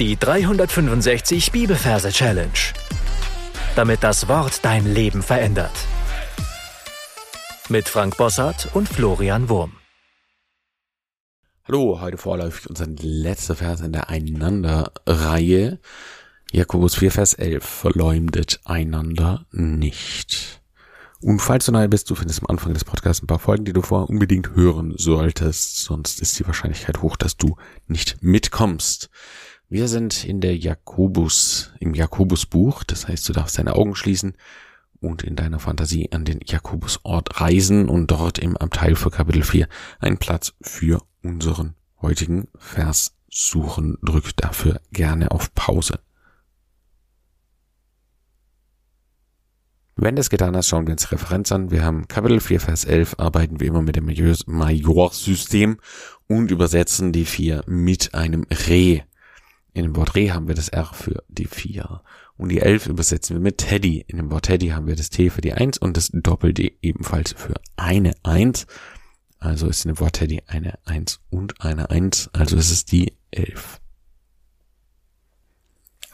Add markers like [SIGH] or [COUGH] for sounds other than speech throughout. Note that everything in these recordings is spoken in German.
Die 365 Bibelverse Challenge. Damit das Wort dein Leben verändert. Mit Frank Bossart und Florian Wurm. Hallo, heute vorläufig unser letzter Vers in der Einander-Reihe. Jakobus 4, Vers 11. Verleumdet einander nicht. Und falls du neu bist, du findest am Anfang des Podcasts ein paar Folgen, die du vorher unbedingt hören solltest. Sonst ist die Wahrscheinlichkeit hoch, dass du nicht mitkommst. Wir sind in der Jakobus, im Jakobusbuch. Das heißt, du darfst deine Augen schließen und in deiner Fantasie an den Jakobusort reisen und dort im Abteil für Kapitel 4 einen Platz für unseren heutigen Vers suchen. Drück dafür gerne auf Pause. Wenn das getan hast, schauen wir uns Referenz an. Wir haben Kapitel 4, Vers 11, arbeiten wir immer mit dem Majorsystem und übersetzen die 4 mit einem Re. In dem Wort Re haben wir das R für die 4. Und die 11 übersetzen wir mit Teddy. In dem Wort Teddy haben wir das T für die 1 und das Doppel-D ebenfalls für eine 1. Also ist in dem Wort Teddy eine 1 und eine 1. Also ist es die 11.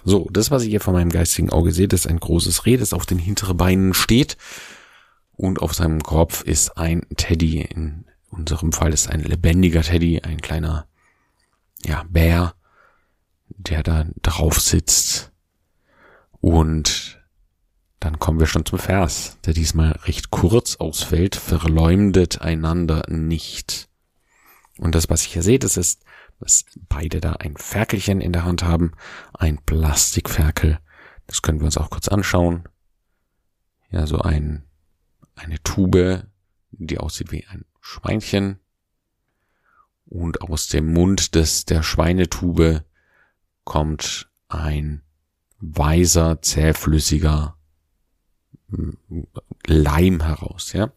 So, das, was ihr hier vor meinem geistigen Auge seht, ist ein großes Reh, das auf den hinteren Beinen steht. Und auf seinem Kopf ist ein Teddy. In unserem Fall ist ein lebendiger Teddy, ein kleiner, ja, Bär, der da drauf sitzt. Und dann kommen wir schon zum Vers, der diesmal recht kurz ausfällt. Verleumdet einander nicht. Und das, was ich hier seht, das ist dass beide da ein Ferkelchen in der Hand haben, ein Plastikferkel. Das können wir uns auch kurz anschauen. Ja, so ein, eine Tube, die aussieht wie ein Schweinchen. Und aus dem Mund des, der Schweinetube kommt ein weiser, zähflüssiger hm, Leim heraus, ja.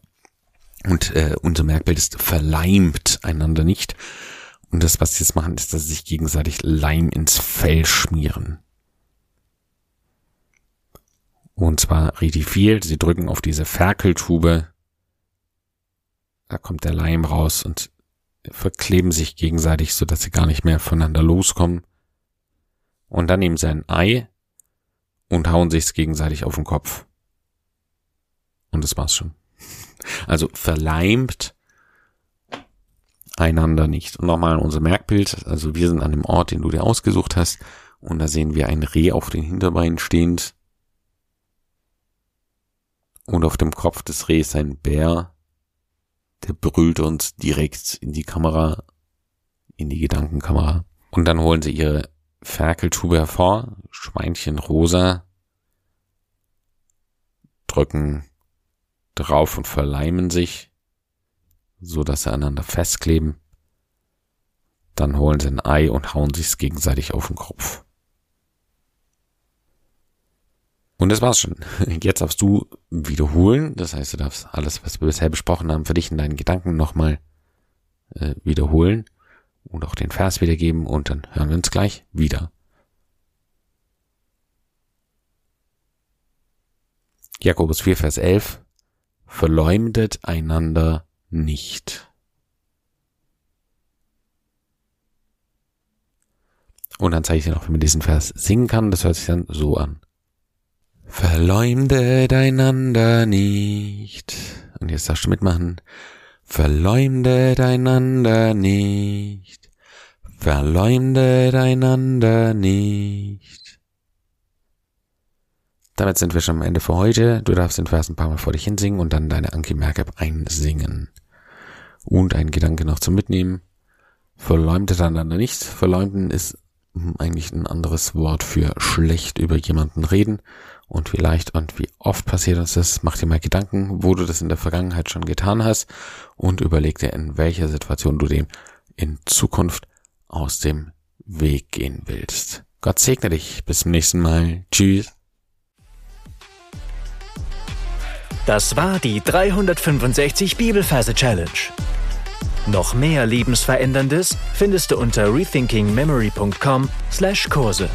Und äh, unser Merkbild ist verleimt einander nicht. Und das, was sie jetzt machen, ist, dass sie sich gegenseitig Leim ins Fell schmieren. Und zwar richtig viel. Sie drücken auf diese Ferkeltube. Da kommt der Leim raus und verkleben sich gegenseitig, so dass sie gar nicht mehr voneinander loskommen. Und dann nehmen sie ein Ei und hauen sich's gegenseitig auf den Kopf. Und das war's schon. [LAUGHS] Also verleimt einander nicht. Und nochmal unser Merkbild, also wir sind an dem Ort, den du dir ausgesucht hast, und da sehen wir ein Reh auf den Hinterbeinen stehend. Und auf dem Kopf des Rehs ein Bär, der brüllt uns direkt in die Kamera, in die Gedankenkamera. Und dann holen sie ihre Ferkeltube hervor, Schweinchen rosa, drücken drauf und verleimen sich so dass sie aneinander festkleben. Dann holen sie ein Ei und hauen sich's gegenseitig auf den Kopf. Und das war's schon. [LAUGHS] Jetzt darfst du wiederholen. Das heißt, du darfst alles, was wir bisher besprochen haben, für dich in deinen Gedanken nochmal äh, wiederholen und auch den Vers wiedergeben und dann hören wir uns gleich wieder. Jakobus 4, Vers 11. Verleumdet einander nicht. Und dann zeige ich dir noch, wie man diesen Vers singen kann. Das hört sich dann so an. Verleumdet einander nicht. Und jetzt darfst du mitmachen. Verleumdet einander nicht. Verleumdet einander nicht. Damit sind wir schon am Ende für heute. Du darfst den Vers ein paar Mal vor dich hinsingen und dann deine Anki Merkab einsingen. Und ein Gedanke noch zum Mitnehmen. Verleumdet einander nicht. Verleumden ist eigentlich ein anderes Wort für schlecht über jemanden reden. Und vielleicht und wie oft passiert uns das, mach dir mal Gedanken, wo du das in der Vergangenheit schon getan hast und überleg dir, in welcher Situation du dem in Zukunft aus dem Weg gehen willst. Gott segne dich. Bis zum nächsten Mal. Tschüss. Das war die 365 Bibelferse Challenge. Noch mehr Lebensveränderndes findest du unter rethinkingmemory.com/Kurse.